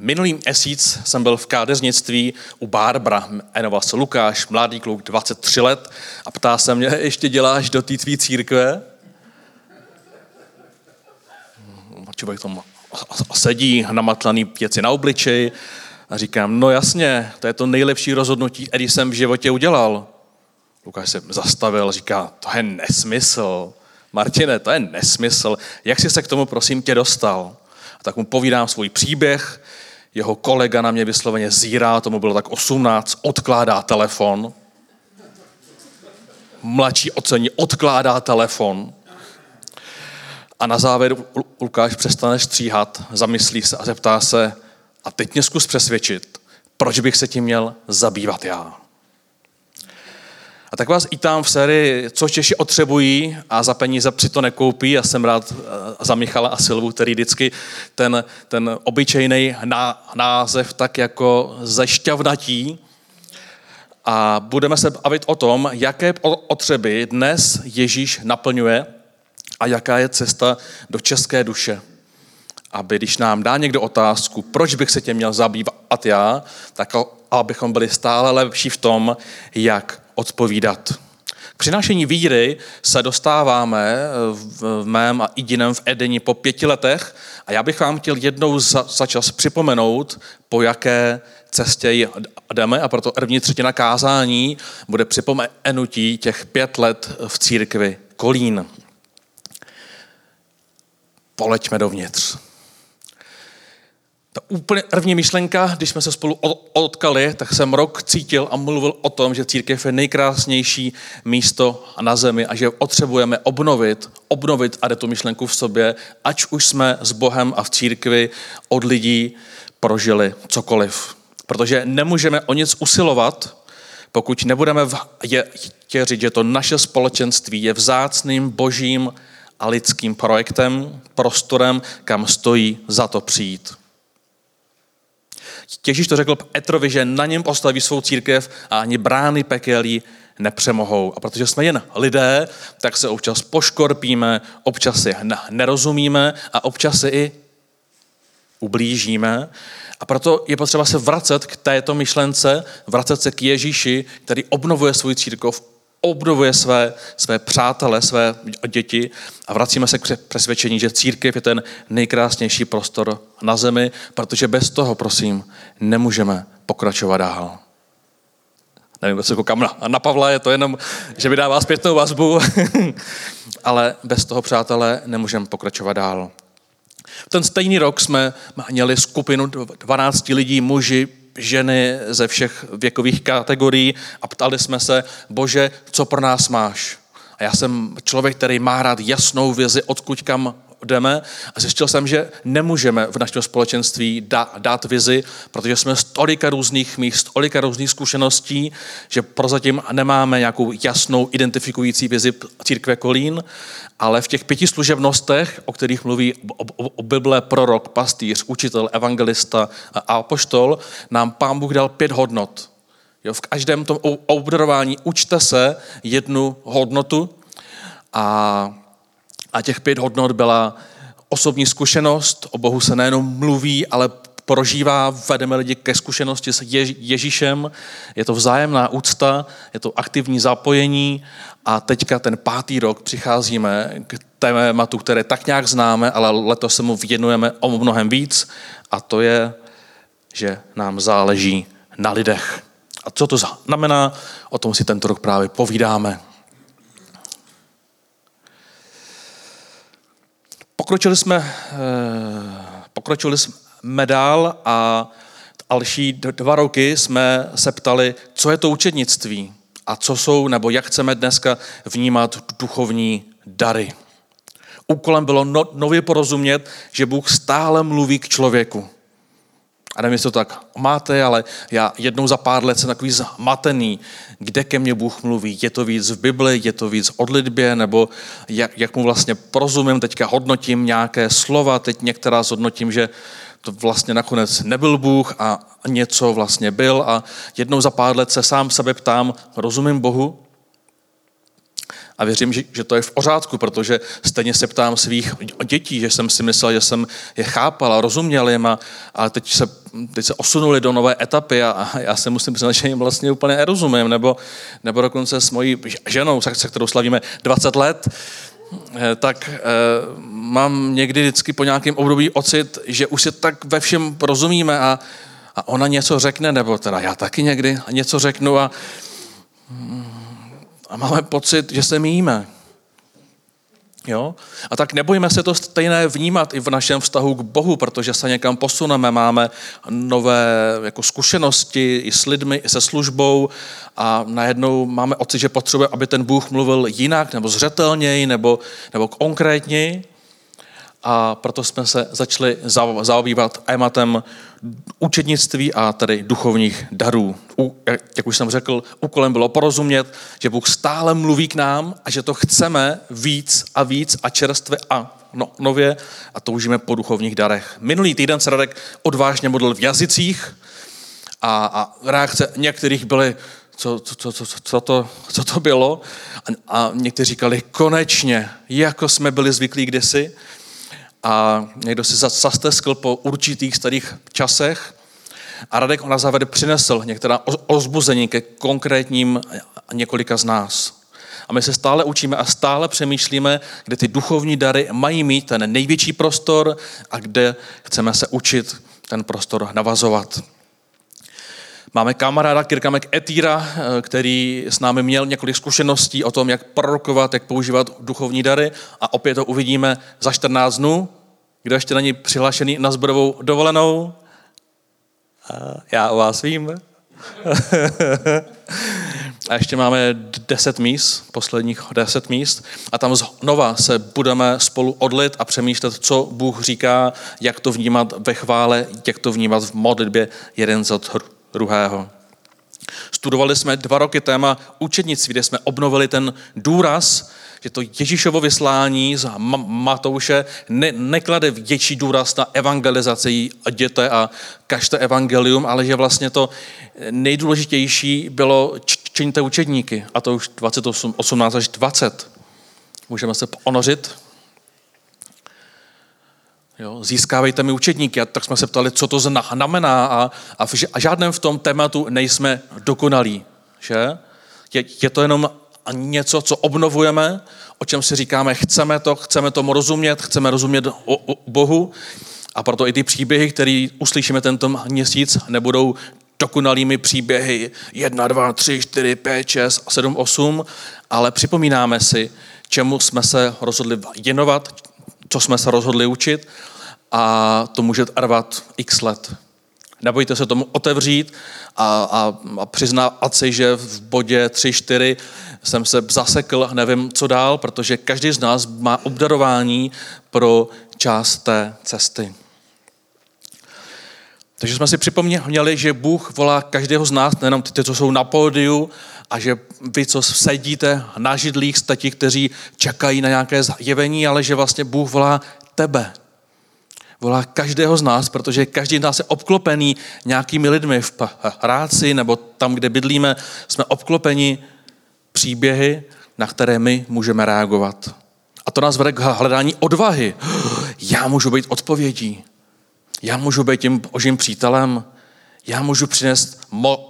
Minulý měsíc jsem byl v kádeřnictví u Barbara, jmenoval se Lukáš, mladý kluk, 23 let a ptá se mě, ještě děláš do té tvý církve? Člověk tam sedí, namatlaný věci na obličeji a říkám, no jasně, to je to nejlepší rozhodnutí, který jsem v životě udělal. Lukáš se zastavil, říká, to je nesmysl. Martine, to je nesmysl. Jak jsi se k tomu, prosím tě, dostal? A tak mu povídám svůj příběh, jeho kolega na mě vysloveně zírá, tomu bylo tak 18, odkládá telefon. Mladší ocení odkládá telefon. A na závěr Lukáš přestane stříhat, zamyslí se a zeptá se, a teď mě zkus přesvědčit, proč bych se tím měl zabývat já. A tak vás i tam v sérii, co Češi otřebují a za peníze si to nekoupí. Já jsem rád eh, za Michala a Silvu, který vždycky ten, ten obyčejný název tak jako zešťavnatí. A budeme se bavit o tom, jaké otřeby dnes Ježíš naplňuje a jaká je cesta do české duše. Aby když nám dá někdo otázku, proč bych se tě měl zabývat já, tak abychom byli stále lepší v tom, jak odpovídat. K přinášení víry se dostáváme v mém a jediném v Edeni po pěti letech a já bych vám chtěl jednou za, za čas připomenout, po jaké cestě jdeme a proto první třetina kázání bude připomenutí těch pět let v církvi Kolín. Poleďme dovnitř. Ta úplně první myšlenka, když jsme se spolu otkali, tak jsem rok cítil a mluvil o tom, že církev je nejkrásnější místo na zemi a že potřebujeme obnovit, obnovit a tu myšlenku v sobě, ať už jsme s Bohem a v církvi od lidí prožili cokoliv. Protože nemůžeme o nic usilovat, pokud nebudeme věřit, že to naše společenství je vzácným božím a lidským projektem, prostorem, kam stojí za to přijít. Ježíš to řekl Petrovi, že na něm postaví svou církev a ani brány pekelí nepřemohou. A protože jsme jen lidé, tak se občas poškorpíme, občas si nerozumíme a občas si i ublížíme. A proto je potřeba se vracet k této myšlence, vracet se k Ježíši, který obnovuje svůj církov, obnovuje své, své přátele, své děti a vracíme se k přesvědčení, že církev je ten nejkrásnější prostor na zemi, protože bez toho, prosím, nemůžeme pokračovat dál. Nevím, se koukám na, na Pavla, je to jenom, že vydává zpětnou vazbu, ale bez toho, přátelé, nemůžeme pokračovat dál. Ten stejný rok jsme měli skupinu 12 lidí, muži, ženy ze všech věkových kategorií a ptali jsme se, bože, co pro nás máš? A já jsem člověk, který má rád jasnou vizi, odkud kam jdeme a zjistil jsem, že nemůžeme v našem společenství dát vizi, protože jsme z tolika různých míst, tolika různých zkušeností, že prozatím nemáme nějakou jasnou identifikující vizi církve Kolín, ale v těch pěti služebnostech, o kterých mluví o Bible prorok, pastýř, učitel, evangelista a apoštol, nám pán Bůh dal pět hodnot. Jo, v každém tom obdarování učte se jednu hodnotu a a těch pět hodnot byla osobní zkušenost, o Bohu se nejenom mluví, ale prožívá, vedeme lidi ke zkušenosti s Ježíšem, je to vzájemná úcta, je to aktivní zapojení a teďka ten pátý rok přicházíme k tématu, které tak nějak známe, ale letos se mu věnujeme o mnohem víc a to je, že nám záleží na lidech. A co to znamená, o tom si tento rok právě povídáme. Pokročili jsme, eh, pokročili jsme dál a další dva roky jsme se ptali, co je to učednictví a co jsou, nebo jak chceme dneska vnímat duchovní dary. Úkolem bylo no, nově porozumět, že Bůh stále mluví k člověku. A nevím, jestli to tak máte, ale já jednou za pár let jsem takový zmatený, kde ke mně Bůh mluví. Je to víc v Bibli, je to víc od lidbě, nebo jak, jak mu vlastně porozumím, teďka hodnotím nějaké slova, teď některá zhodnotím, že to vlastně nakonec nebyl Bůh a něco vlastně byl a jednou za pár let se sám sebe ptám, rozumím Bohu? A věřím, že, že to je v pořádku, protože stejně se ptám svých dětí, že jsem si myslel, že jsem je chápal a rozuměl jim, a, a teď, se, teď se osunuli do nové etapy a, a já se musím přiznat, že jim vlastně úplně nerozumím. Nebo, nebo dokonce s mojí ženou, se kterou slavíme 20 let, eh, tak eh, mám někdy vždycky po nějakém období ocit, že už se tak ve všem rozumíme a, a ona něco řekne, nebo teda já taky někdy něco řeknu a, a máme pocit, že se míjíme. Jo? A tak nebojíme se to stejné vnímat i v našem vztahu k Bohu, protože se někam posuneme, máme nové jako zkušenosti i s lidmi, i se službou a najednou máme pocit, že potřebuje, aby ten Bůh mluvil jinak, nebo zřetelněji, nebo, nebo konkrétněji a proto jsme se začali zaobývat tématem učednictví a tedy duchovních darů. U, jak už jsem řekl, úkolem bylo porozumět, že Bůh stále mluví k nám a že to chceme víc a víc a čerstvě a no, nově a toužíme po duchovních darech. Minulý týden se Radek odvážně modlil v jazycích a, a reakce některých byly, co, co, co, co, co, to, co to bylo a, a někteří říkali, konečně, jako jsme byli zvyklí kdysi, a někdo si zasteskl po určitých starých časech a Radek na závěr přinesl některá ozbuzení ke konkrétním několika z nás. A my se stále učíme a stále přemýšlíme, kde ty duchovní dary mají mít ten největší prostor a kde chceme se učit ten prostor navazovat. Máme kamaráda Kirkamek Etíra, který s námi měl několik zkušeností o tom, jak prorokovat, jak používat duchovní dary a opět to uvidíme za 14 dnů. Kdo ještě není přihlášený na zborovou dovolenou? Já o vás vím. a ještě máme deset míst, posledních deset míst. A tam znova se budeme spolu odlit a přemýšlet, co Bůh říká, jak to vnímat ve chvále, jak to vnímat v modlitbě jeden za druhého. Studovali jsme dva roky téma učednictví, kde jsme obnovili ten důraz, že to Ježíšovo vyslání z Matouše ne, neklade větší důraz na evangelizaci a děte a kažte evangelium, ale že vlastně to nejdůležitější bylo čiňte učedníky. A to už 28, 18 až 20. Můžeme se ponořit. Jo, získávejte mi učedníky. A tak jsme se ptali, co to znamená a, a v žádném v tom tématu nejsme dokonalí. Že? Je, je to jenom něco, co obnovujeme, o čem si říkáme, chceme to, chceme tomu rozumět, chceme rozumět o, o Bohu. A proto i ty příběhy, které uslyšíme tento měsíc, nebudou dokonalými příběhy 1, 2, 3, 4, 5, 6, 7, 8, ale připomínáme si, čemu jsme se rozhodli věnovat, co jsme se rozhodli učit a to může trvat x let. Nebojte se tomu otevřít a, a, a přiznat si, že v bodě 3, 4 jsem se zasekl, nevím, co dál, protože každý z nás má obdarování pro část té cesty. Takže jsme si připomněli, že Bůh volá každého z nás, nejenom ty, co jsou na pódiu, a že vy, co sedíte na židlích, jste ti, kteří čekají na nějaké zjevení, ale že vlastně Bůh volá tebe. Volá každého z nás, protože každý z nás je obklopený nějakými lidmi v práci nebo tam, kde bydlíme, jsme obklopeni příběhy, na které my můžeme reagovat. A to nás vede k hledání odvahy. Já můžu být odpovědí. Já můžu být tím božím přítelem. Já můžu přinést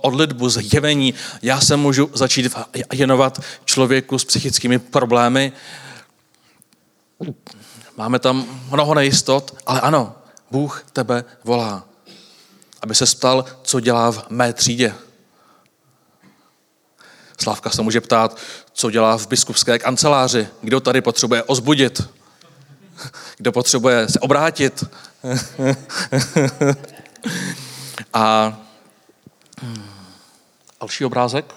odlitbu, zjevení. Já se můžu začít věnovat člověku s psychickými problémy. Máme tam mnoho nejistot, ale ano, Bůh tebe volá, aby se stal, co dělá v mé třídě. Slavka se může ptát, co dělá v biskupské kanceláři, kdo tady potřebuje ozbudit, kdo potřebuje se obrátit. A další obrázek.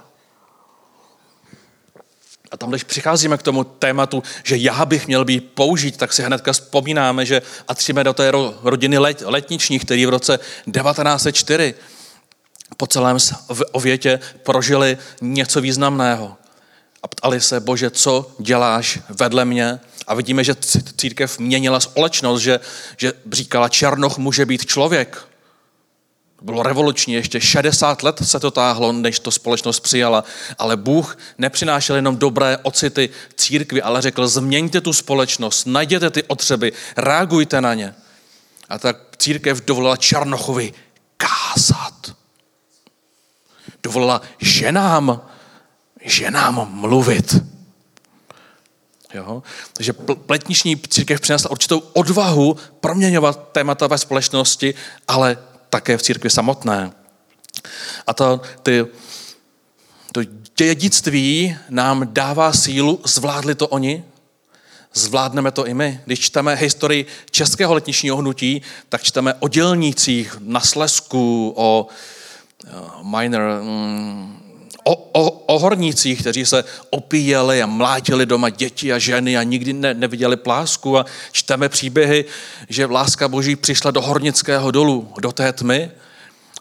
A tam, když přicházíme k tomu tématu, že já bych měl být použít, tak si hnedka vzpomínáme, že a tříme do té rodiny let, letniční, který v roce 1904 po celém ovětě prožili něco významného. A ptali se, bože, co děláš vedle mě? A vidíme, že církev měnila společnost, že, že říkala, Černoch může být člověk. To bylo revoluční, ještě 60 let se to táhlo, než to společnost přijala, ale Bůh nepřinášel jenom dobré ocity církvi, ale řekl, změňte tu společnost, najděte ty otřeby, reagujte na ně. A tak církev dovolila Čarnochovi kázat. Dovolila ženám, ženám mluvit. Jo? Takže pletniční církev přinesla určitou odvahu proměňovat témata ve společnosti, ale také v církvi samotné. A to, ty, to dědictví nám dává sílu, zvládli to oni, zvládneme to i my. Když čteme historii českého letničního hnutí, tak čteme o dělnících na Slesku, o minor, mm, o, o, o hornících, kteří se opíjeli a mlátili doma děti a ženy a nikdy ne, neviděli plásku. A čteme příběhy, že láska Boží přišla do hornického dolu, do té tmy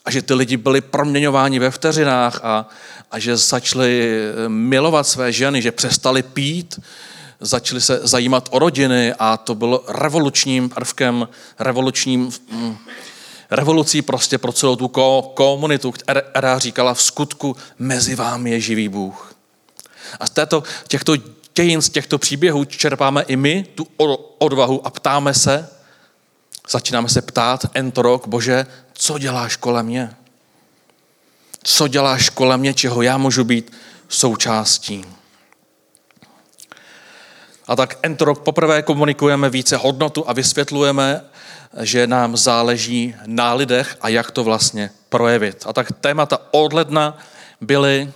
a že ty lidi byli proměňováni ve vteřinách a, a že začali milovat své ženy, že přestali pít, začali se zajímat o rodiny a to bylo revolučním prvkem, revolučním mm, revolucí prostě pro celou tu komunitu, která říkala v skutku mezi vámi je živý Bůh. A z této, těchto dějin, z těchto příběhů čerpáme i my tu odvahu a ptáme se, začínáme se ptát entorok, bože, co děláš kolem mě? Co děláš kolem mě, čeho já můžu být součástí? A tak entorok poprvé komunikujeme více hodnotu a vysvětlujeme, že nám záleží na lidech a jak to vlastně projevit. A tak témata od ledna byly,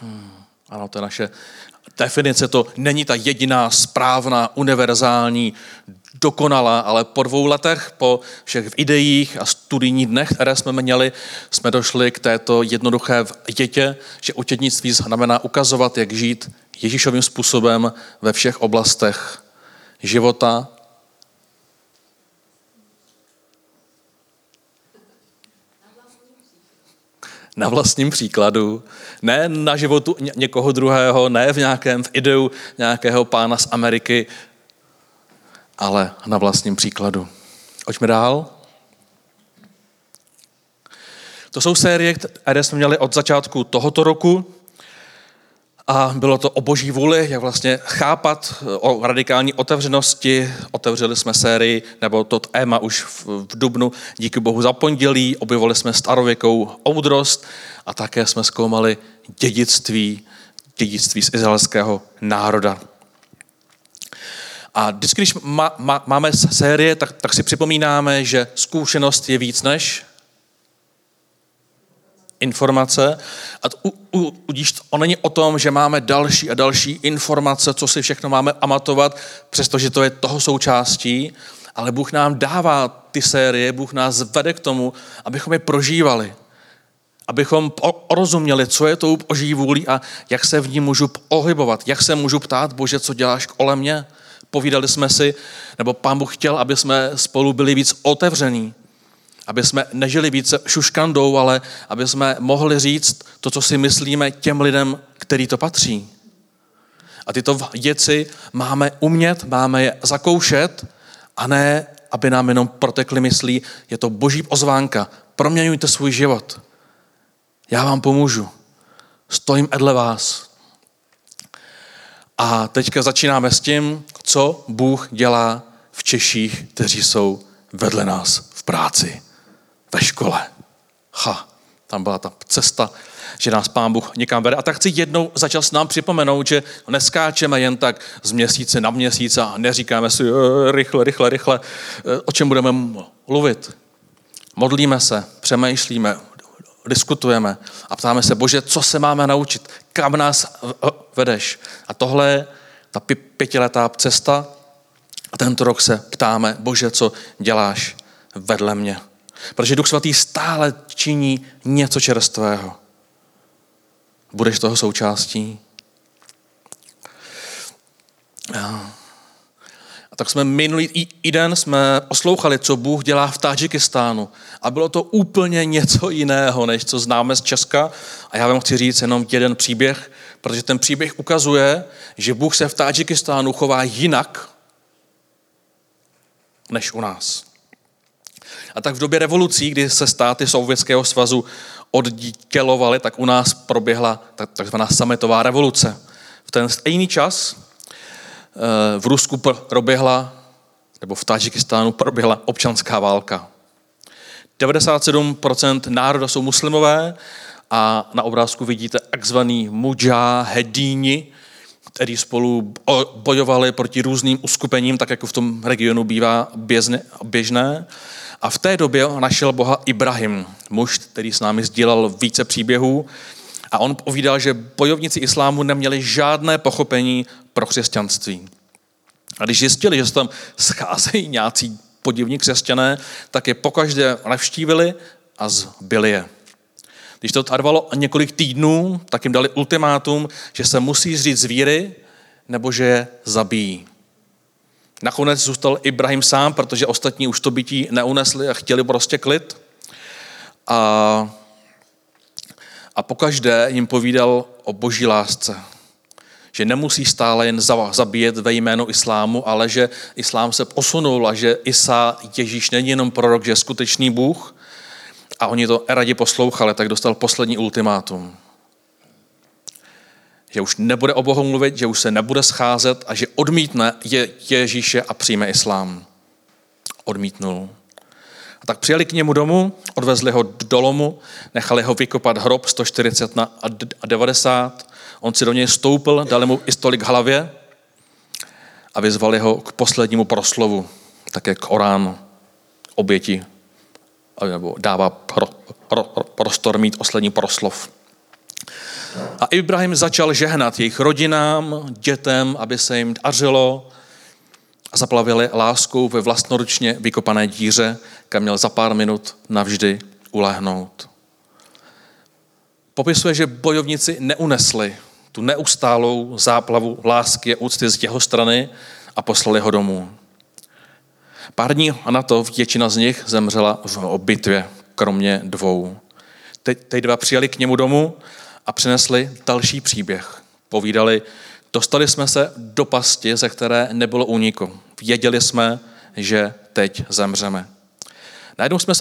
hmm, ano, to je naše definice, to není ta jediná správná, univerzální, dokonalá, ale po dvou letech, po všech ideích a studijních dnech, které jsme měli, jsme došli k této jednoduché dětě, že učednictví znamená ukazovat, jak žít Ježíšovým způsobem ve všech oblastech života na vlastním příkladu, ne na životu někoho druhého, ne v nějakém v ideu nějakého pána z Ameriky, ale na vlastním příkladu. Pojďme dál. To jsou série, které jsme měli od začátku tohoto roku a bylo to o boží vůli, jak vlastně chápat eh, o radikální otevřenosti. Otevřeli jsme sérii, nebo to téma už v Dubnu, díky Bohu za pondělí, objevili jsme starověkou oudrost a také jsme zkoumali dědictví, dědictví z izraelského národa. A vždycky, když má, má, máme série, tak, tak si připomínáme, že zkušenost je víc než informace. A u, u, to není o tom, že máme další a další informace, co si všechno máme amatovat, přestože to je toho součástí, ale Bůh nám dává ty série, Bůh nás vede k tomu, abychom je prožívali. Abychom rozuměli, co je to boží vůli a jak se v ní můžu pohybovat, jak se můžu ptát, Bože, co děláš kolem mě. Povídali jsme si, nebo pán Bůh chtěl, aby jsme spolu byli víc otevření, aby jsme nežili více šuškandou, ale aby jsme mohli říct to, co si myslíme těm lidem, který to patří. A tyto věci máme umět, máme je zakoušet a ne, aby nám jenom protekly myslí, je to boží ozvánka. Proměňujte svůj život. Já vám pomůžu. Stojím edle vás. A teďka začínáme s tím, co Bůh dělá v Češích, kteří jsou vedle nás v práci ve škole. Ha, tam byla ta cesta, že nás Pán Bůh někam vede. A tak chci jednou začal s nám připomenout, že neskáčeme jen tak z měsíce na měsíc a neříkáme si e, rychle, rychle, rychle, e, o čem budeme mluvit. Modlíme se, přemýšlíme, diskutujeme a ptáme se, bože, co se máme naučit, kam nás vedeš. A tohle je ta pětiletá cesta a tento rok se ptáme, bože, co děláš vedle mě. Protože Duch Svatý stále činí něco čerstvého. Budeš toho součástí? A tak jsme minulý den jsme poslouchali, co Bůh dělá v Tadžikistánu. A bylo to úplně něco jiného, než co známe z Česka. A já vám chci říct jenom jeden příběh, protože ten příběh ukazuje, že Bůh se v Tadžikistánu chová jinak než u nás. A tak v době revolucí, kdy se státy Sovětského svazu oddělovaly, tak u nás proběhla takzvaná sametová revoluce. V ten stejný čas eh, v Rusku proběhla, nebo v Tadžikistánu proběhla občanská válka. 97% národa jsou muslimové a na obrázku vidíte takzvaný mujahedíni, kteří spolu bojovali proti různým uskupením, tak jako v tom regionu bývá běžné. A v té době našel Boha Ibrahim, muž, který s námi sdílel více příběhů. A on povídal, že bojovníci islámu neměli žádné pochopení pro křesťanství. A když zjistili, že se tam scházejí nějací podivní křesťané, tak je pokaždé navštívili a zbyli je. Když to trvalo několik týdnů, tak jim dali ultimátum, že se musí zříct z víry, nebo že je zabijí. Nakonec zůstal Ibrahim sám, protože ostatní už to bytí neunesli a chtěli prostě klid. A, a pokaždé jim povídal o boží lásce. Že nemusí stále jen zabíjet ve jménu islámu, ale že islám se posunul a že Isa Ježíš není jenom prorok, že je skutečný Bůh, a oni to rádi poslouchali, tak dostal poslední ultimátum. Že už nebude o Bohu mluvit, že už se nebude scházet a že odmítne je Ježíše a přijme islám. Odmítnul. A tak přijeli k němu domů, odvezli ho do lomu, nechali ho vykopat hrob 140 na 90. On si do něj stoupil, dali mu i stolik hlavě a vyzvali ho k poslednímu proslovu, také k Oránu, oběti nebo dává pro, pro, prostor mít poslední proslov. A Ibrahim začal žehnat jejich rodinám, dětem, aby se jim dařilo a zaplavili láskou ve vlastnoručně vykopané díře, kam měl za pár minut navždy ulehnout. Popisuje, že bojovníci neunesli tu neustálou záplavu lásky a úcty z jeho strany a poslali ho domů. Pár dní na to většina z nich zemřela v bitvě, kromě dvou. Teď, teď dva přijeli k němu domů a přinesli další příběh. Povídali, dostali jsme se do pasti, ze které nebylo úniku. Věděli jsme, že teď zemřeme. Najednou jsme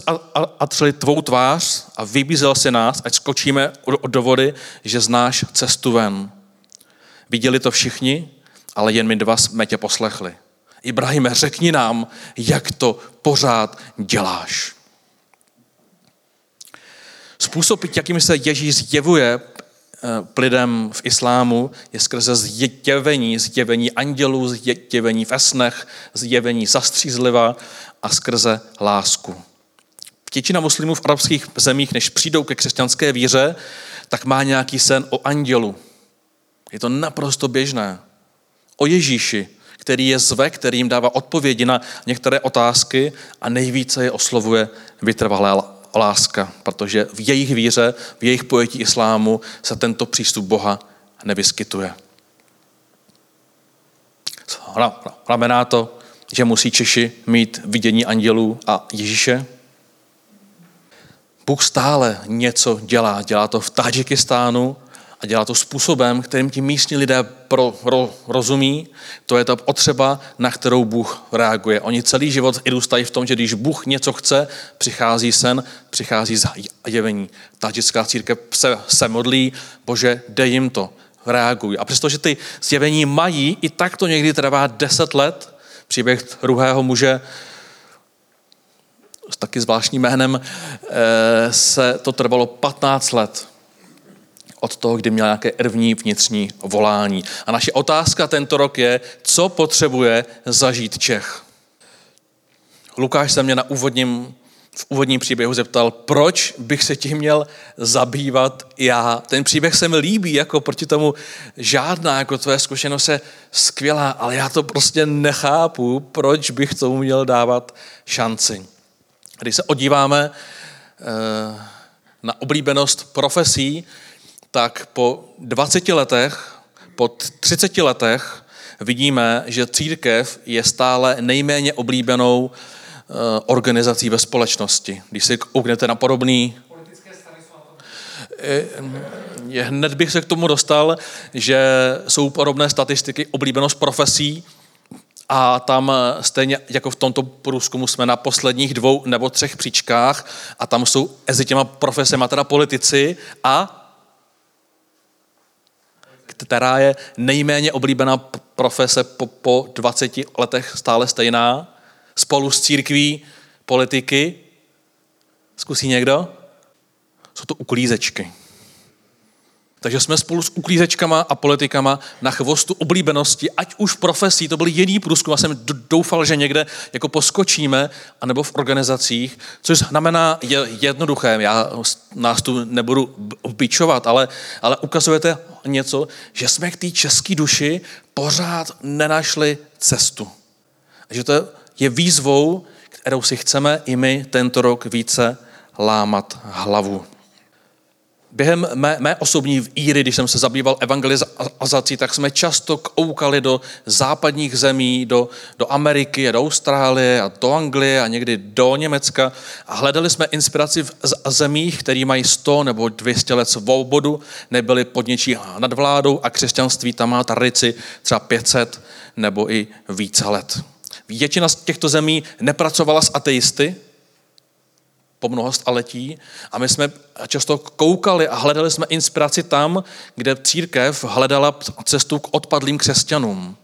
atřeli tvou tvář a vybízel si nás, ať skočíme do vody, že znáš cestu ven. Viděli to všichni, ale jen my dva jsme tě poslechli. Ibrahime, řekni nám, jak to pořád děláš. Způsob, jakým se Ježíš zjevuje eh, lidem v islámu, je skrze zjevení, zjevení andělů, zjevení ve snech, zjevení zastřízliva a skrze lásku. Většina muslimů v arabských zemích, než přijdou ke křesťanské víře, tak má nějaký sen o andělu. Je to naprosto běžné. O Ježíši, který je zve, který jim dává odpovědi na některé otázky a nejvíce je oslovuje vytrvalá láska, protože v jejich víře, v jejich pojetí islámu se tento přístup Boha nevyskytuje. Znamená to, že musí Češi mít vidění andělů a Ježíše? Bůh stále něco dělá. Dělá to v Tadžikistánu, a dělá to způsobem, kterým ti místní lidé pro, ro, rozumí. To je ta potřeba, na kterou Bůh reaguje. Oni celý život vyrůstají v tom, že když Bůh něco chce, přichází sen, přichází zjevení. Tadžická církev se, se modlí, bože, dej jim to, reaguj. A přestože ty zjevení mají, i tak to někdy trvá deset let. Příběh druhého muže s taky zvláštním jménem eh, se to trvalo 15 let od toho, kdy měl nějaké ervní vnitřní volání. A naše otázka tento rok je, co potřebuje zažít Čech. Lukáš se mě na úvodním, v úvodním příběhu zeptal, proč bych se tím měl zabývat já. Ten příběh se mi líbí, jako proti tomu žádná, jako tvoje zkušenost je skvělá, ale já to prostě nechápu, proč bych tomu měl dávat šanci. Když se odíváme eh, na oblíbenost profesí, tak po 20 letech, po 30 letech vidíme, že církev je stále nejméně oblíbenou eh, organizací ve společnosti. Když si kouknete na podobný eh, hned bych se k tomu dostal, že jsou podobné statistiky oblíbenost profesí a tam eh, stejně jako v tomto průzkumu jsme na posledních dvou nebo třech příčkách a tam jsou mezi těma profesema teda politici a která je nejméně oblíbená profese po, po 20 letech stále stejná, spolu s církví, politiky. Zkusí někdo? Jsou to uklízečky. Takže jsme spolu s uklízečkama a politikama na chvostu oblíbenosti, ať už v profesí, to byl jediný průzkum, já jsem doufal, že někde jako poskočíme, anebo v organizacích, což znamená je jednoduché, já nás tu nebudu bičovat, ale, ale ukazujete něco, že jsme k té české duši pořád nenašli cestu. Že to je výzvou, kterou si chceme i my tento rok více lámat hlavu. Během mé, mé osobní íry, když jsem se zabýval evangelizací, tak jsme často koukali do západních zemí, do, do Ameriky, do Austrálie a do Anglie a někdy do Německa a hledali jsme inspiraci v zemích, které mají 100 nebo 200 let svobodu, nebyli pod něčí nadvládou a křesťanství tam má tradici třeba 500 nebo i více let. Většina z těchto zemí nepracovala s ateisty, po mnoho staletí a my jsme často koukali a hledali jsme inspiraci tam, kde církev hledala cestu k odpadlým křesťanům.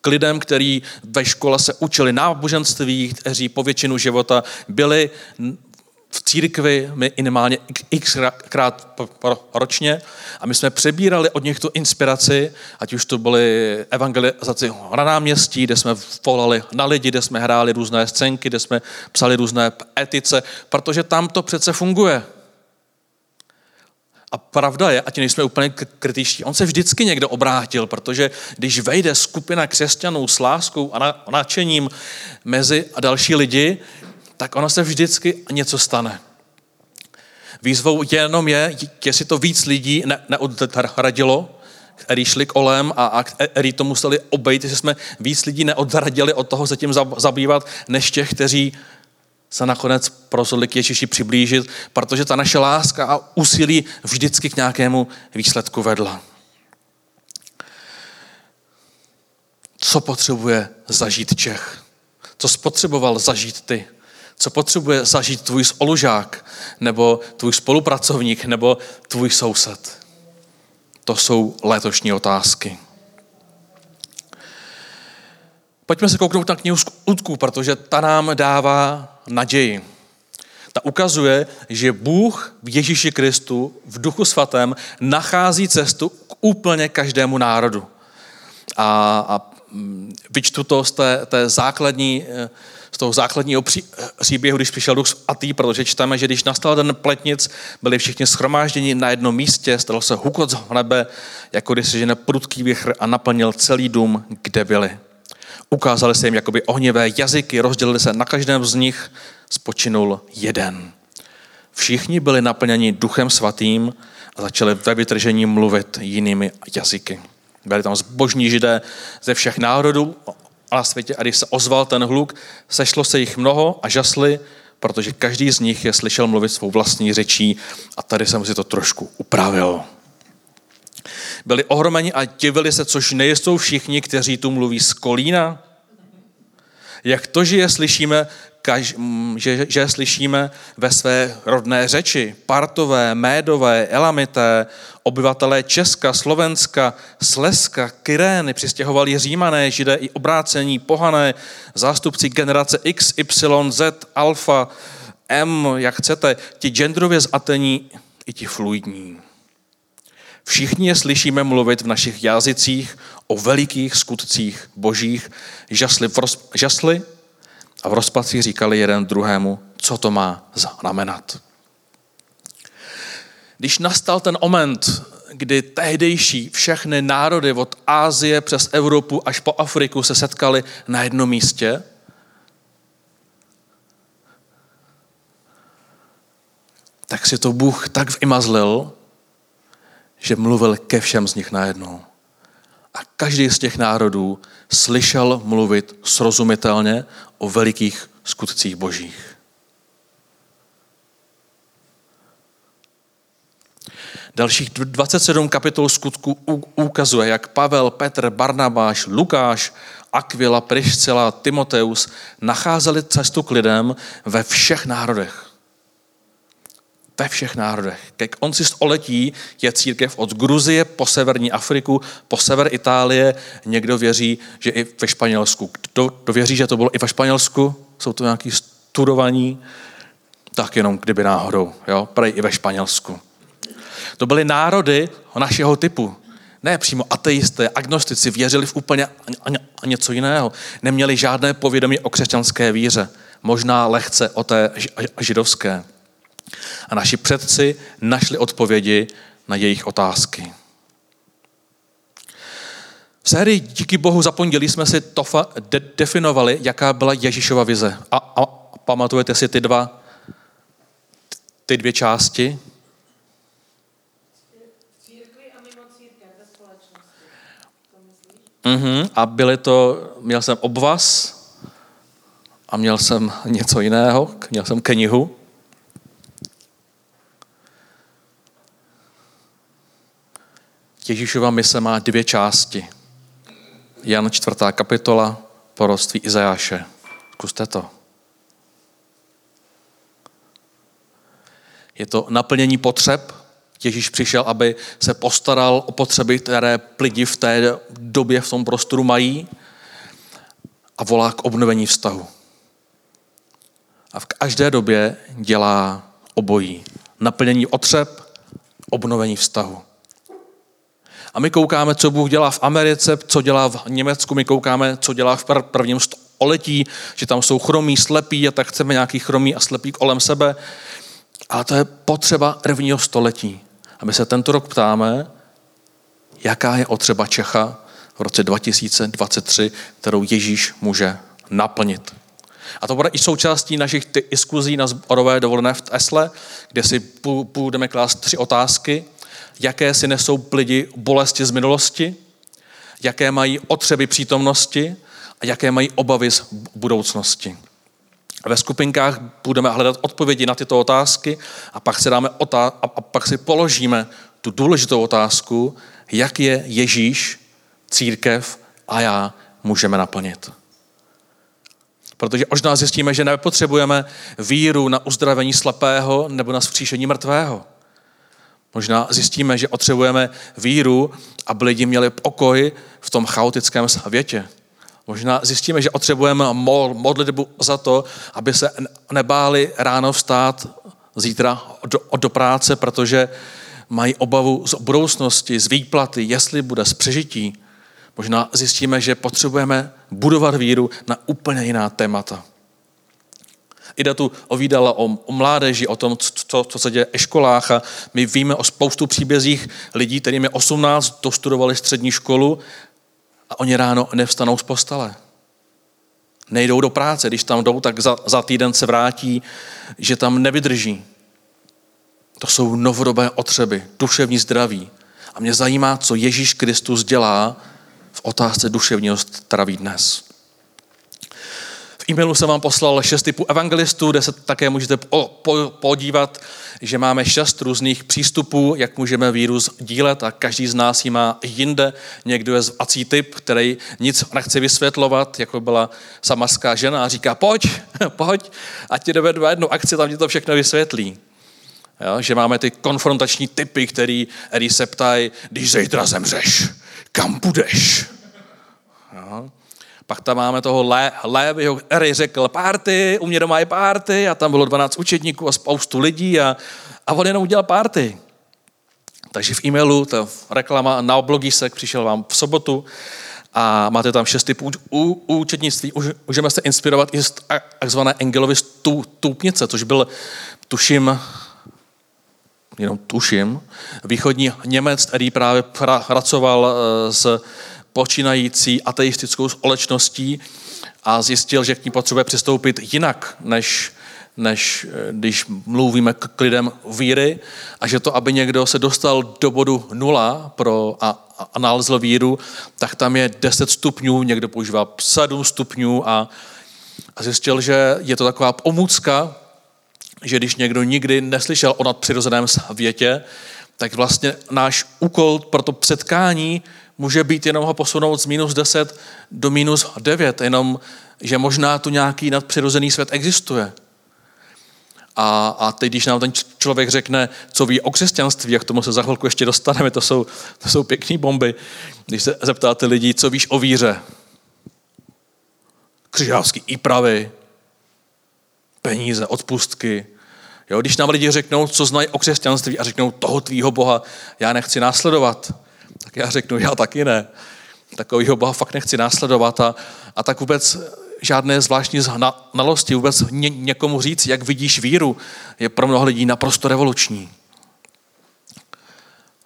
K lidem, kteří ve škole se učili náboženství, kteří po většinu života byli v církvi minimálně xkrát ročně a my jsme přebírali od nich tu inspiraci, ať už to byly evangelizaci na náměstí, kde jsme volali na lidi, kde jsme hráli různé scénky, kde jsme psali různé etice, protože tam to přece funguje. A pravda je, ať nejsme úplně kritičtí, on se vždycky někdo obrátil, protože když vejde skupina křesťanů s láskou a nadšením mezi a další lidi, tak ono se vždycky něco stane. Výzvou jenom je, jestli to víc lidí ne, neodradilo, který šli k olem a, a který to museli obejít, jestli jsme víc lidí neodradili od toho se tím zabývat, než těch, kteří se nakonec rozhodli k Ježíši přiblížit, protože ta naše láska a úsilí vždycky k nějakému výsledku vedla. Co potřebuje zažít Čech? Co spotřeboval zažít ty? Co potřebuje zažít tvůj spolužák, nebo tvůj spolupracovník, nebo tvůj soused? To jsou letošní otázky. Pojďme se kouknout na knihu skutků, protože ta nám dává naději. Ta ukazuje, že Bůh v Ježíši Kristu v duchu svatém nachází cestu k úplně každému národu. A, a mm, vyčtu to z té, té základní eh, z toho základního příběhu, když přišel duch svatý, protože čteme, že když nastal den pletnic, byli všichni schromážděni na jednom místě, stalo se hukot z nebe, jako když se žene prudký věchr a naplnil celý dům, kde byli. Ukázali se jim jakoby ohnivé jazyky, rozdělili se na každém z nich, spočinul jeden. Všichni byli naplněni duchem svatým a začali ve vytržení mluvit jinými jazyky. Byli tam zbožní židé ze všech národů, na světě a když se ozval ten hluk, sešlo se jich mnoho a žasli, protože každý z nich je slyšel mluvit svou vlastní řečí a tady jsem si to trošku upravil. Byli ohromeni a divili se, což nejsou všichni, kteří tu mluví z kolína. Jak to, že je slyšíme kaž, že, že slyšíme ve své rodné řeči. Partové, Médové, Elamité, obyvatelé Česka, Slovenska, Slezska, Kyrény, přistěhovali Římané, Židé i obrácení, pohané, zástupci generace X, Y, Z, Alfa, M, jak chcete, ti genderově zatení i ti fluidní. Všichni je slyšíme mluvit v našich jazycích o velikých skutcích božích, žasli, v roz, žasli a v rozpacích říkali jeden druhému, co to má znamenat. Když nastal ten moment, kdy tehdejší všechny národy od Ázie přes Evropu až po Afriku se setkali na jednom místě, tak si to Bůh tak vymazlil, že mluvil ke všem z nich najednou. A každý z těch národů slyšel mluvit srozumitelně o velikých skutcích božích. Dalších 27 kapitol skutku ukazuje, jak Pavel, Petr, Barnabáš, Lukáš, Aquila, Priscila, Timoteus nacházeli cestu k lidem ve všech národech. Ve všech národech. Ke konci století je církev od Gruzie po severní Afriku, po sever Itálie. Někdo věří, že i ve Španělsku. Kdo, kdo věří, že to bylo i ve Španělsku? Jsou to nějaký studovaní? Tak jenom kdyby náhodou. Jo? Prej i ve Španělsku. To byly národy našeho typu. Ne přímo ateisté, agnostici, věřili v úplně a něco jiného. Neměli žádné povědomí o křesťanské víře. Možná lehce o té židovské. A naši předci našli odpovědi na jejich otázky. V sérii Díky Bohu za pondělí jsme si tofa de- definovali, jaká byla Ježíšova vize. A, a pamatujete si ty dva, ty dvě části? Uh-huh. A byly to, měl jsem obvaz a měl jsem něco jiného, měl jsem knihu. Ježíšova mise má dvě části. Jan 4. kapitola, poroství Izajáše. Zkuste to. Je to naplnění potřeb. Ježíš přišel, aby se postaral o potřeby, které lidi v té době v tom prostoru mají a volá k obnovení vztahu. A v každé době dělá obojí. Naplnění potřeb, obnovení vztahu. A my koukáme, co Bůh dělá v Americe, co dělá v Německu, my koukáme, co dělá v prvním století, že tam jsou chromí, slepí a tak chceme nějaký chromí a slepý kolem sebe. Ale to je potřeba prvního století. A my se tento rok ptáme, jaká je otřeba Čecha v roce 2023, kterou Ježíš může naplnit. A to bude i součástí našich diskuzí na zborové dovolené v Tesle, kde si budeme klást tři otázky jaké si nesou lidi bolesti z minulosti, jaké mají otřeby přítomnosti a jaké mají obavy z budoucnosti. Ve skupinkách budeme hledat odpovědi na tyto otázky a pak si, dáme otá- a pak si položíme tu důležitou otázku, jak je Ježíš, církev a já můžeme naplnit. Protože možná zjistíme, že nepotřebujeme víru na uzdravení slepého nebo na vzkříšení mrtvého. Možná zjistíme, že potřebujeme víru, aby lidi měli pokoj v tom chaotickém světě. Možná zjistíme, že potřebujeme modlitbu za to, aby se nebáli ráno vstát zítra do, do práce, protože mají obavu z budoucnosti, z výplaty, jestli bude z přežití. Možná zjistíme, že potřebujeme budovat víru na úplně jiná témata. Ida tu ovídala o, o mládeži, o tom, co, co se děje ve školách a my víme o spoustu příbězích lidí, kterým je 18, dostudovali střední školu a oni ráno nevstanou z postele. Nejdou do práce, když tam jdou, tak za, za týden se vrátí, že tam nevydrží. To jsou novodobé otřeby, duševní zdraví. A mě zajímá, co Ježíš Kristus dělá v otázce duševního zdraví dnes e-mailu jsem vám poslal šest typů evangelistů, kde se také můžete podívat, že máme šest různých přístupů, jak můžeme víru sdílet a každý z nás ji má jinde. Někdo je zvací typ, který nic nechce vysvětlovat, jako byla samarská žena a říká, pojď, pojď, ať ti dovedu jednu akci, tam ti to všechno vysvětlí. Jo, že máme ty konfrontační typy, který, který se ptají, když zítra zemřeš, kam půjdeš? Jo. Pak tam máme toho Lé, Lévyho, který řekl párty, u mě doma je párty a tam bylo 12 učetníků a spoustu lidí a, a on jenom udělal párty. Takže v e-mailu, ta reklama na blogisek přišel vám v sobotu a máte tam šest typů účetnictví. Můžeme se inspirovat i z takzvané Engelovy stupnice, což byl, tuším, jenom tuším, východní Němec, který právě pracoval eh, s počínající ateistickou společností a zjistil, že k ní potřebuje přistoupit jinak, než, než eh, když mluvíme k lidem víry a že to, aby někdo se dostal do bodu nula pro a, a nalezl víru, tak tam je 10 stupňů, někdo používá 7 stupňů a, a zjistil, že je to taková pomůcka, že když někdo nikdy neslyšel o nadpřirozeném světě, tak vlastně náš úkol pro to předkání může být jenom ho posunout z minus 10 do minus 9, jenom že možná tu nějaký nadpřirozený svět existuje. A, a teď, když nám ten člověk řekne, co ví o křesťanství, jak tomu se za chvilku ještě dostaneme, to jsou, to jsou pěkné bomby. Když se zeptáte lidí, co víš o víře, křižávský i pravy, peníze, odpustky. Jo, když nám lidi řeknou, co znají o křesťanství a řeknou, toho tvýho Boha já nechci následovat, tak já řeknu, já taky ne. Takovýho Boha fakt nechci následovat a, a tak vůbec žádné zvláštní znalosti, vůbec ně, někomu říct, jak vidíš víru, je pro mnoho lidí naprosto revoluční.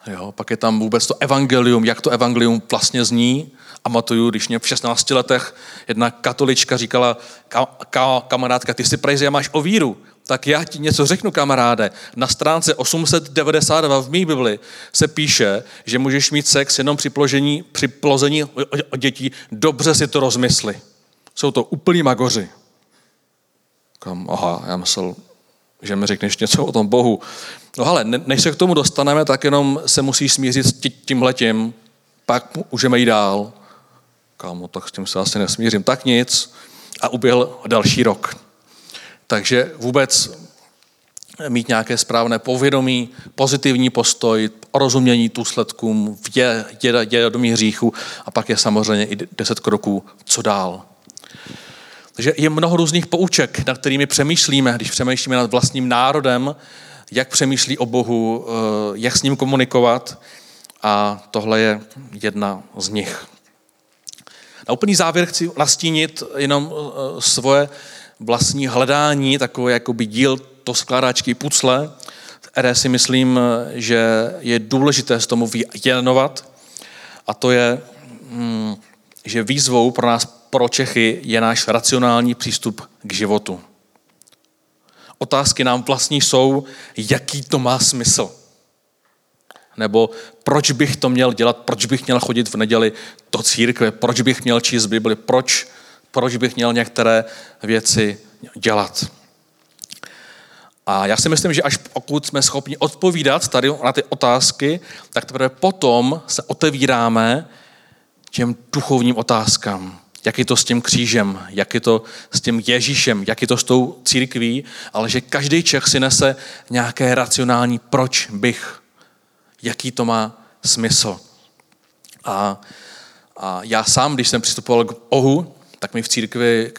Jo, pak je tam vůbec to evangelium, jak to evangelium vlastně zní. A matuju, když mě v 16 letech jedna katolička říkala, ka, ka, kamarádka, ty si prej máš o víru. Tak já ti něco řeknu, kamaráde. Na stránce 892 v mý Bibli se píše, že můžeš mít sex jenom při, pložení, při plození dětí. Dobře si to rozmysli. Jsou to úplní magoři. Kam, aha, já myslel, že mi řekneš něco o tom Bohu. No ale než se k tomu dostaneme, tak jenom se musíš smířit s tímhletím, pak můžeme jít dál. Kámo, tak s tím se asi nesmířím. Tak nic. A uběhl další rok. Takže vůbec mít nějaké správné povědomí, pozitivní postoj, rozumění důsledkům, vědomí hříchu a pak je samozřejmě i deset kroků, co dál. Takže je mnoho různých pouček, nad kterými přemýšlíme, když přemýšlíme nad vlastním národem, jak přemýšlí o Bohu, eh, jak s ním komunikovat. A tohle je jedna z nich. Na úplný závěr chci nastínit jenom eh, svoje vlastní hledání, takové jakoby díl to skládáčky pucle, které si myslím, že je důležité z tomu věnovat. A to je, hm, že výzvou pro nás pro Čechy je náš racionální přístup k životu. Otázky nám vlastní jsou, jaký to má smysl. Nebo proč bych to měl dělat, proč bych měl chodit v neděli do církve, proč bych měl číst Bibli, proč, proč bych měl některé věci dělat. A já si myslím, že až pokud jsme schopni odpovídat tady na ty otázky, tak teprve potom se otevíráme těm duchovním otázkám jak je to s tím křížem, jak je to s tím Ježíšem, jak je to s tou církví, ale že každý Čech si nese nějaké racionální proč bych, jaký to má smysl. A, a já sám, když jsem přistupoval k Bohu, tak mi v církvi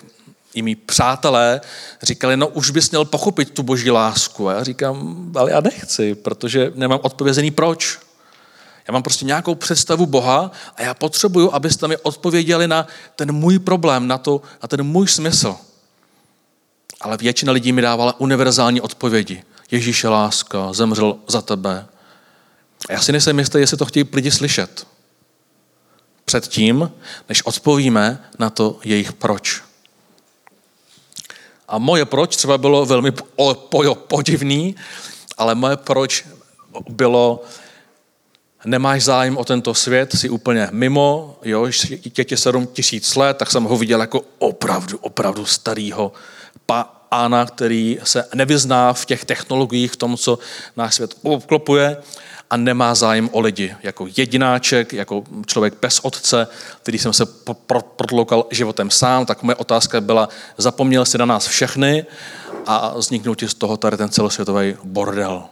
i mý přátelé říkali, no už bys měl pochopit tu boží lásku. A já říkám, ale já nechci, protože nemám odpovězený proč. Já mám prostě nějakou představu Boha a já potřebuju, abyste mi odpověděli na ten můj problém, na, to, na ten můj smysl. Ale většina lidí mi dávala univerzální odpovědi. Ježíš je láska, zemřel za tebe. A já si nejsem jistý, jestli to chtějí lidi slyšet. Předtím, než odpovíme na to jejich proč. A moje proč třeba bylo velmi podivný, ale moje proč bylo nemáš zájem o tento svět, jsi úplně mimo, jo, je tě sedm tisíc let, tak jsem ho viděl jako opravdu, opravdu starýho pána, který se nevyzná v těch technologiích, v tom, co náš svět obklopuje a nemá zájem o lidi. Jako jedináček, jako člověk bez otce, který jsem se protloukal životem sám, tak moje otázka byla, zapomněl si na nás všechny a vzniknul ti z toho tady ten celosvětový bordel.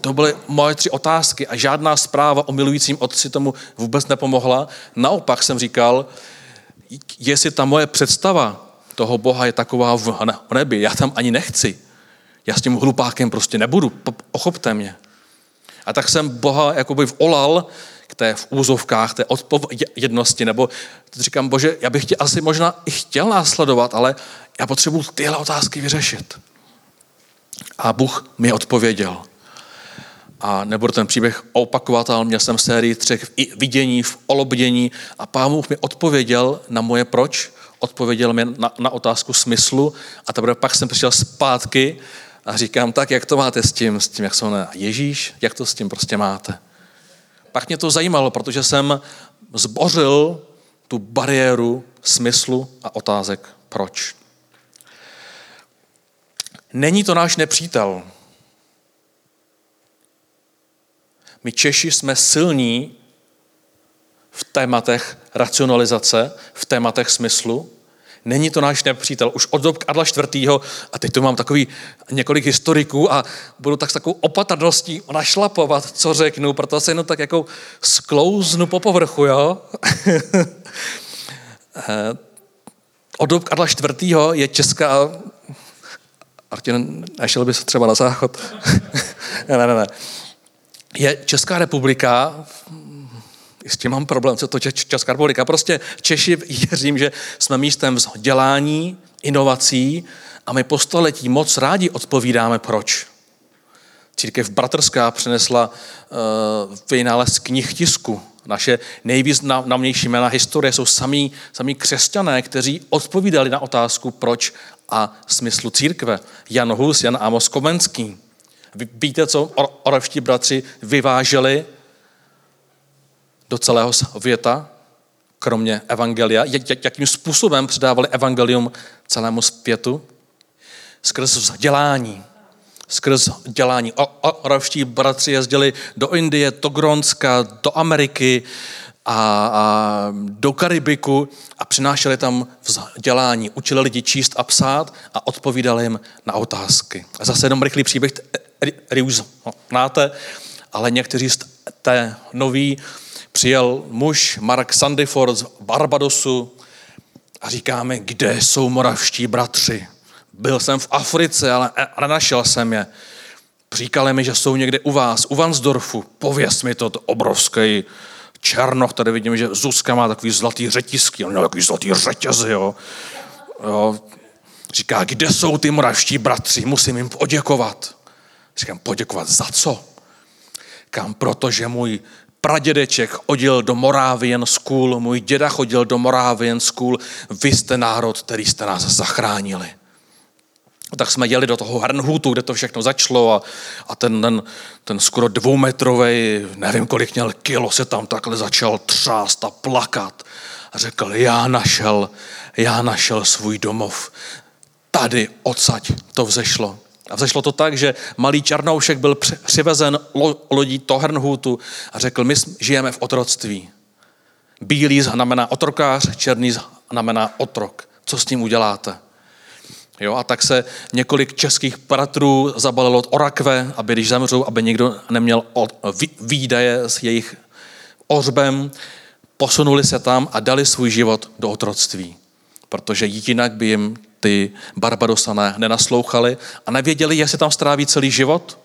To byly moje tři otázky a žádná zpráva o milujícím otci tomu vůbec nepomohla. Naopak jsem říkal, jestli ta moje představa toho Boha je taková v nebi, já tam ani nechci. Já s tím hlupákem prostě nebudu, pochopte mě. A tak jsem Boha jakoby volal k té v úzovkách, té odpovědnosti, nebo říkám, bože, já bych tě asi možná i chtěl následovat, ale já potřebuji tyhle otázky vyřešit. A Bůh mi odpověděl a nebudu ten příběh opakovat, ale měl jsem sérii třech vidění, v olobdění a pán Bůh mi odpověděl na moje proč, odpověděl mi na, na otázku smyslu a teprve pak jsem přišel zpátky a říkám, tak jak to máte s tím, s tím, jak se jmenuje Ježíš, jak to s tím prostě máte. Pak mě to zajímalo, protože jsem zbořil tu bariéru smyslu a otázek proč. Není to náš nepřítel, My Češi jsme silní v tématech racionalizace, v tématech smyslu. Není to náš nepřítel. Už od dob Adla IV. a teď tu mám takový několik historiků a budu tak s takovou opatrností našlapovat, co řeknu, proto se jenom tak jako sklouznu po povrchu, jo? Od dob Adla IV. je česká... Martin, nešel by se třeba na záchod? ne, ne, ne. Je Česká republika s tím mám problém, co to Česká republika. Prostě Češi věřím, že jsme místem vzdělání, inovací a my po století moc rádi odpovídáme proč. Církev bratrská přinesla uh, vynález knih tisku. Naše nejvýznamnější jména historie jsou samí, samí křesťané, kteří odpovídali na otázku proč a smyslu církve. Jan Hus, Jan Amos Komenský. Víte, co oravští bratři vyváželi do celého světa, kromě evangelia, jakým způsobem předávali evangelium celému světu? Skrz vzdělání. Skrz dělání. Oravští bratři jezdili do Indie, do Gronska, do Ameriky a, a do Karibiku a přinášeli tam vzdělání. Učili lidi číst a psát a odpovídali jim na otázky. A zase jenom rychlý příběh, který už znáte, ale někteří jste noví, přijel muž Mark Sandiford z Barbadosu a říkáme, kde jsou moravští bratři. Byl jsem v Africe, ale nenašel jsem je. Říkali mi, že jsou někde u vás, u Vansdorfu. Pověz mi to, to obrovský černoch. Tady vidím, že Zuzka má takový zlatý řetisky, on má takový zlatý řetězy, jo. jo. Říká, kde jsou ty moravští bratři, musím jim poděkovat. Říkám, poděkovat za co? Kam, protože můj pradědeček chodil do Moravian School, můj děda chodil do Moravian School, vy jste národ, který jste nás zachránili. Tak jsme jeli do toho Hernhutu, kde to všechno začalo a, a ten, ten, ten skoro dvoumetrový, nevím kolik měl kilo, se tam takhle začal třást a plakat. A řekl, já našel, já našel svůj domov. Tady odsaď to vzešlo. A vzešlo to tak, že malý čarnoušek byl přivezen lodí Tohernhutu a řekl, my žijeme v otroctví. Bílý znamená otrokář, černý znamená otrok. Co s tím uděláte? Jo, a tak se několik českých bratrů zabalilo od orakve, aby když zemřou, aby nikdo neměl výdaje s jejich ořbem, posunuli se tam a dali svůj život do otroctví. Protože jinak by jim ty Barbadosané nenaslouchali a nevěděli, jestli tam stráví celý život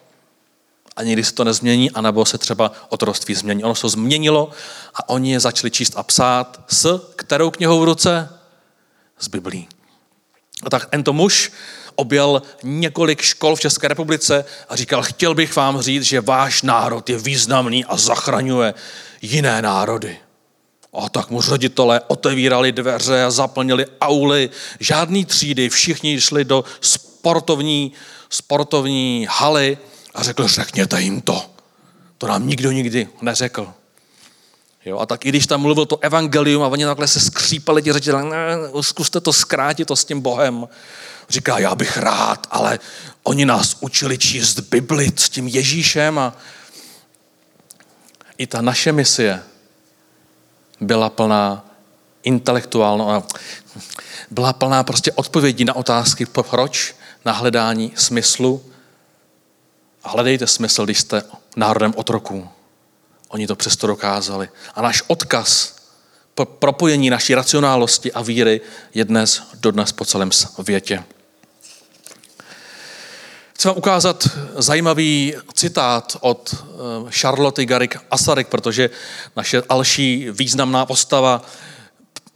a nikdy se to nezmění, anebo se třeba otroství změní. Ono se změnilo a oni je začali číst a psát s kterou knihou v ruce? Z Biblí. A tak tento muž objel několik škol v České republice a říkal, chtěl bych vám říct, že váš národ je významný a zachraňuje jiné národy. A tak mu ředitelé otevírali dveře a zaplnili auly, žádný třídy, všichni šli do sportovní, sportovní haly a řekl, řekněte jim to. To nám nikdo nikdy neřekl. Jo, a tak i když tam mluvil to evangelium a oni takhle se skřípali ti řečili, ne, zkuste to zkrátit to s tím Bohem. Říká, já bych rád, ale oni nás učili číst Bibli s tím Ježíšem a i ta naše misie byla plná intelektuálno, byla plná prostě odpovědí na otázky proč, na hledání smyslu. A hledejte smysl, když jste národem otroků. Oni to přesto dokázali. A náš odkaz, propojení naší racionálnosti a víry je dnes, dodnes po celém světě. Chci vám ukázat zajímavý citát od eh, Charlotte Garik Asarik, protože naše další významná postava,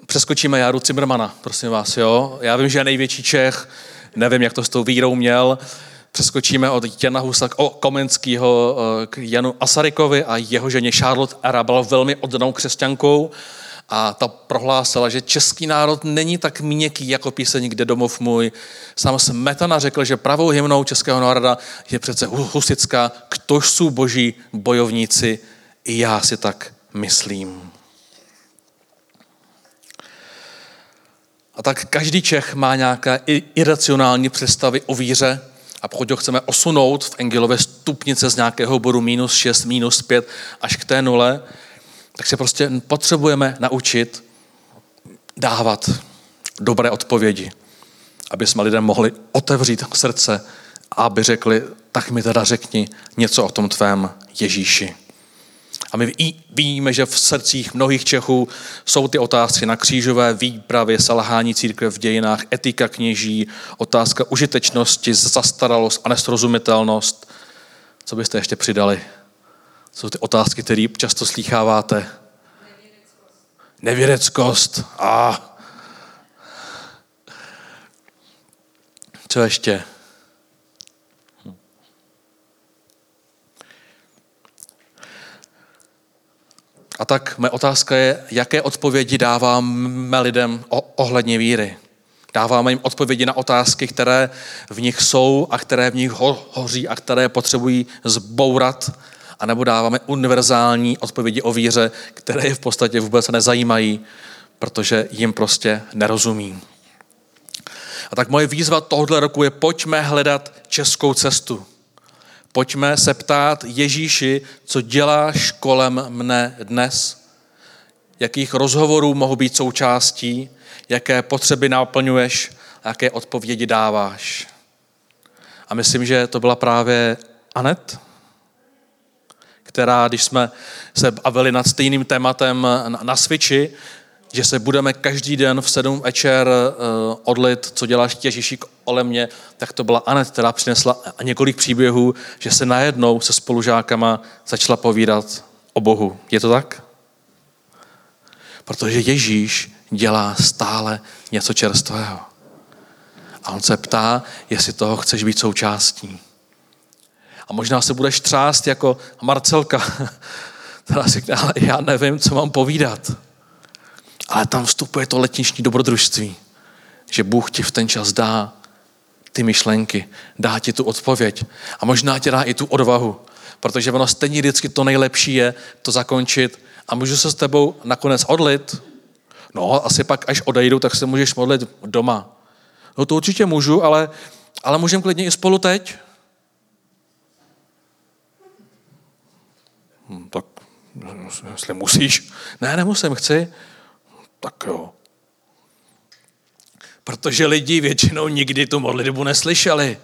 přeskočíme Jaru Cimrmana, prosím vás, jo. Já vím, že je největší Čech, nevím, jak to s tou vírou měl, přeskočíme od Jana Husa Komenského eh, k Janu Asarikovi a jeho ženě Charlotte Era byla velmi oddanou křesťankou a ta prohlásila, že český národ není tak měkký jako píseň Kde domov můj. Sám Smetana řekl, že pravou hymnou českého národa je přece husická Ktož jsou boží bojovníci, i já si tak myslím. A tak každý Čech má nějaké iracionální představy o víře a pokud ho chceme osunout v Engelové stupnice z nějakého bodu minus 6, minus 5 až k té nule, tak se prostě potřebujeme naučit dávat dobré odpovědi, aby jsme lidem mohli otevřít srdce a aby řekli, tak mi teda řekni něco o tom tvém Ježíši. A my víme, že v srdcích mnohých Čechů jsou ty otázky na křížové výpravě, selhání církve v dějinách, etika kněží, otázka užitečnosti, zastaralost a nesrozumitelnost. Co byste ještě přidali? Jsou ty otázky, které často slýcháváte. Nevědeckost. A. Co ještě? A tak mé otázka je, jaké odpovědi dáváme lidem ohledně víry. Dáváme jim odpovědi na otázky, které v nich jsou a které v nich ho, hoří a které potřebují zbourat, anebo dáváme univerzální odpovědi o víře, které je v podstatě vůbec nezajímají, protože jim prostě nerozumí. A tak moje výzva tohoto roku je pojďme hledat českou cestu. Pojďme se ptát Ježíši, co děláš kolem mne dnes, jakých rozhovorů mohu být součástí, jaké potřeby naplňuješ jaké odpovědi dáváš. A myslím, že to byla právě Anet, která, když jsme se bavili nad stejným tématem na Switchi, že se budeme každý den v sedm večer uh, odlit, co děláš Ježíši kolem mě, tak to byla Anet, která přinesla několik příběhů, že se najednou se spolužákama začala povídat o Bohu. Je to tak? Protože Ježíš dělá stále něco čerstvého. A on se ptá, jestli toho chceš být součástí. A možná se budeš třást jako Marcelka, která si ale já nevím, co mám povídat. Ale tam vstupuje to letniční dobrodružství, že Bůh ti v ten čas dá ty myšlenky, dá ti tu odpověď a možná ti dá i tu odvahu, protože ono stejně vždycky to nejlepší je to zakončit a můžu se s tebou nakonec odlit. No, asi pak, až odejdu, tak se můžeš modlit doma. No to určitě můžu, ale, ale můžeme klidně i spolu teď. Tak, jestli musíš. Ne, nemusím, chci tak jo. Protože lidi většinou nikdy tu modlitbu neslyšeli.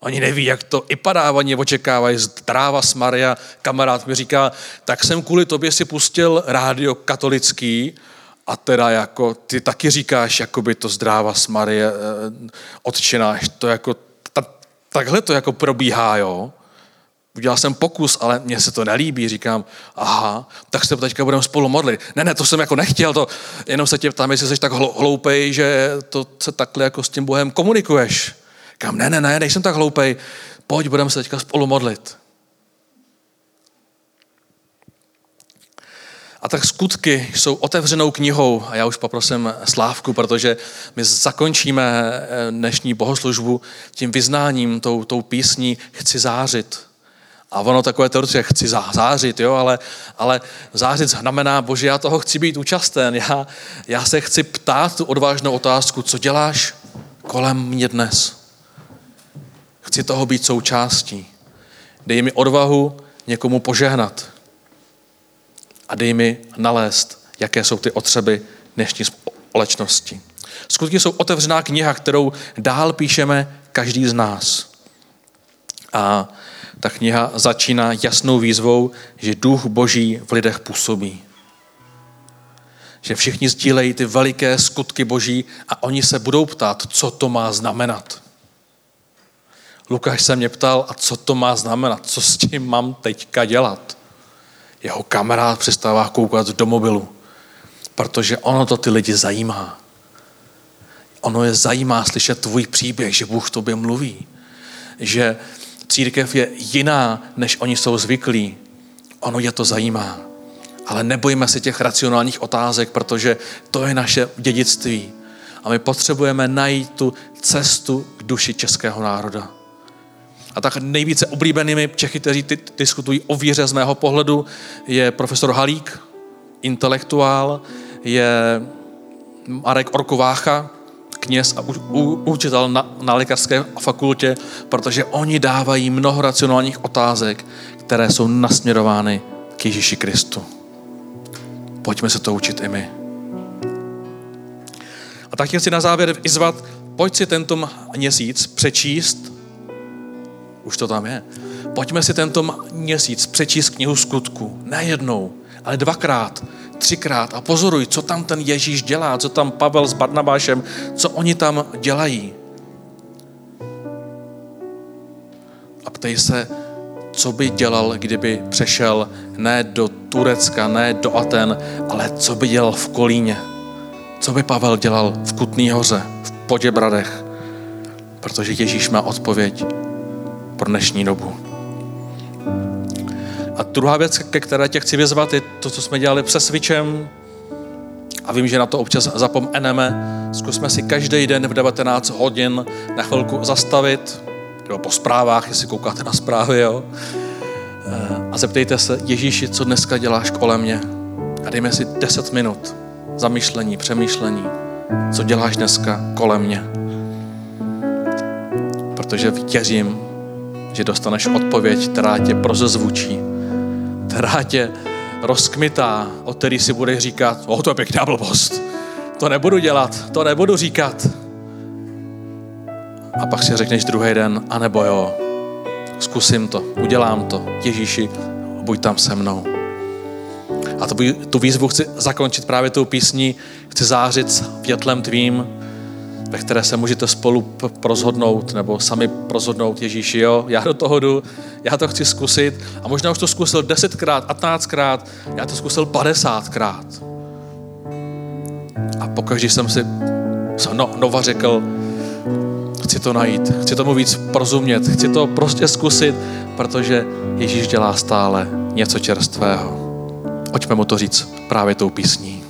Oni neví, jak to i padá, oni očekávají zdráva s Maria. Kamarád mi říká, tak jsem kvůli tobě si pustil rádio katolický a teda jako ty taky říkáš, jako by to zdráva s Marie eh, odčináš. To jako, ta, takhle to jako probíhá, jo udělal jsem pokus, ale mně se to nelíbí. Říkám, aha, tak se teďka budeme spolu modlit. Ne, ne, to jsem jako nechtěl, to jenom se tě ptám, jestli jsi tak hloupej, že to se takhle jako s tím Bohem komunikuješ. Říkám, ne, ne, ne, nejsem tak hloupej, pojď, budeme se teďka spolu modlit. A tak skutky jsou otevřenou knihou a já už poprosím Slávku, protože my zakončíme eh, dnešní bohoslužbu tím vyznáním, tou, tou písní Chci zářit. A ono takové teoretické, chci zářit, jo, ale, ale zářit znamená, bože, já toho chci být účasten, já, já se chci ptát tu odvážnou otázku, co děláš kolem mě dnes. Chci toho být součástí. Dej mi odvahu někomu požehnat. A dej mi nalézt, jaké jsou ty otřeby dnešní společnosti. Skutky jsou otevřená kniha, kterou dál píšeme každý z nás. A ta kniha začíná jasnou výzvou, že duch boží v lidech působí. Že všichni sdílejí ty veliké skutky boží a oni se budou ptát, co to má znamenat. Lukáš se mě ptal, a co to má znamenat, co s tím mám teďka dělat. Jeho kamarád přestává koukat do mobilu, protože ono to ty lidi zajímá. Ono je zajímá slyšet tvůj příběh, že Bůh tobě mluví. Že církev je jiná, než oni jsou zvyklí. Ono je to zajímá. Ale nebojíme se těch racionálních otázek, protože to je naše dědictví. A my potřebujeme najít tu cestu k duši českého národa. A tak nejvíce oblíbenými Čechy, kteří diskutují o víře z mého pohledu, je profesor Halík, intelektuál, je Marek Orkovácha, kněz a učitel na, na lékařské fakultě, protože oni dávají mnoho racionálních otázek, které jsou nasměrovány k Ježíši Kristu. Pojďme se to učit i my. A tak chci na závěr vyzvat, pojď si tento měsíc přečíst, už to tam je, pojďme si tento měsíc přečíst knihu skutku. Ne jednou, ale dvakrát, třikrát a pozoruj, co tam ten Ježíš dělá, co tam Pavel s Barnabášem, co oni tam dělají. A ptej se, co by dělal, kdyby přešel ne do Turecka, ne do Aten, ale co by dělal v Kolíně. Co by Pavel dělal v Kutný hoře, v Poděbradech. Protože Ježíš má odpověď pro dnešní dobu. A druhá věc, ke které tě chci vyzvat, je to, co jsme dělali přes Switchem. A vím, že na to občas zapomeneme. Zkusme si každý den v 19 hodin na chvilku zastavit, nebo po zprávách, jestli koukáte na zprávy, jo. A zeptejte se, Ježíši, co dneska děláš kolem mě? A dejme si 10 minut zamyšlení, přemýšlení, co děláš dneska kolem mě. Protože věřím, že dostaneš odpověď, která tě prozezvučí, která tě rozkmitá, o který si budeš říkat, o, to je pěkná blbost, to nebudu dělat, to nebudu říkat. A pak si řekneš druhý den, anebo jo, zkusím to, udělám to, Ježíši, buď tam se mnou. A to, tu výzvu chci zakončit právě tou písní, chci zářit s větlem tvým, ve které se můžete spolu prozhodnout nebo sami prozhodnout, Ježíši, jo, já do toho jdu, já to chci zkusit a možná už to zkusil desetkrát, patnáctkrát, já to zkusil padesátkrát. A pokaždé jsem si no, nova řekl, chci to najít, chci tomu víc porozumět, chci to prostě zkusit, protože Ježíš dělá stále něco čerstvého. Pojďme mu to říct právě tou písní.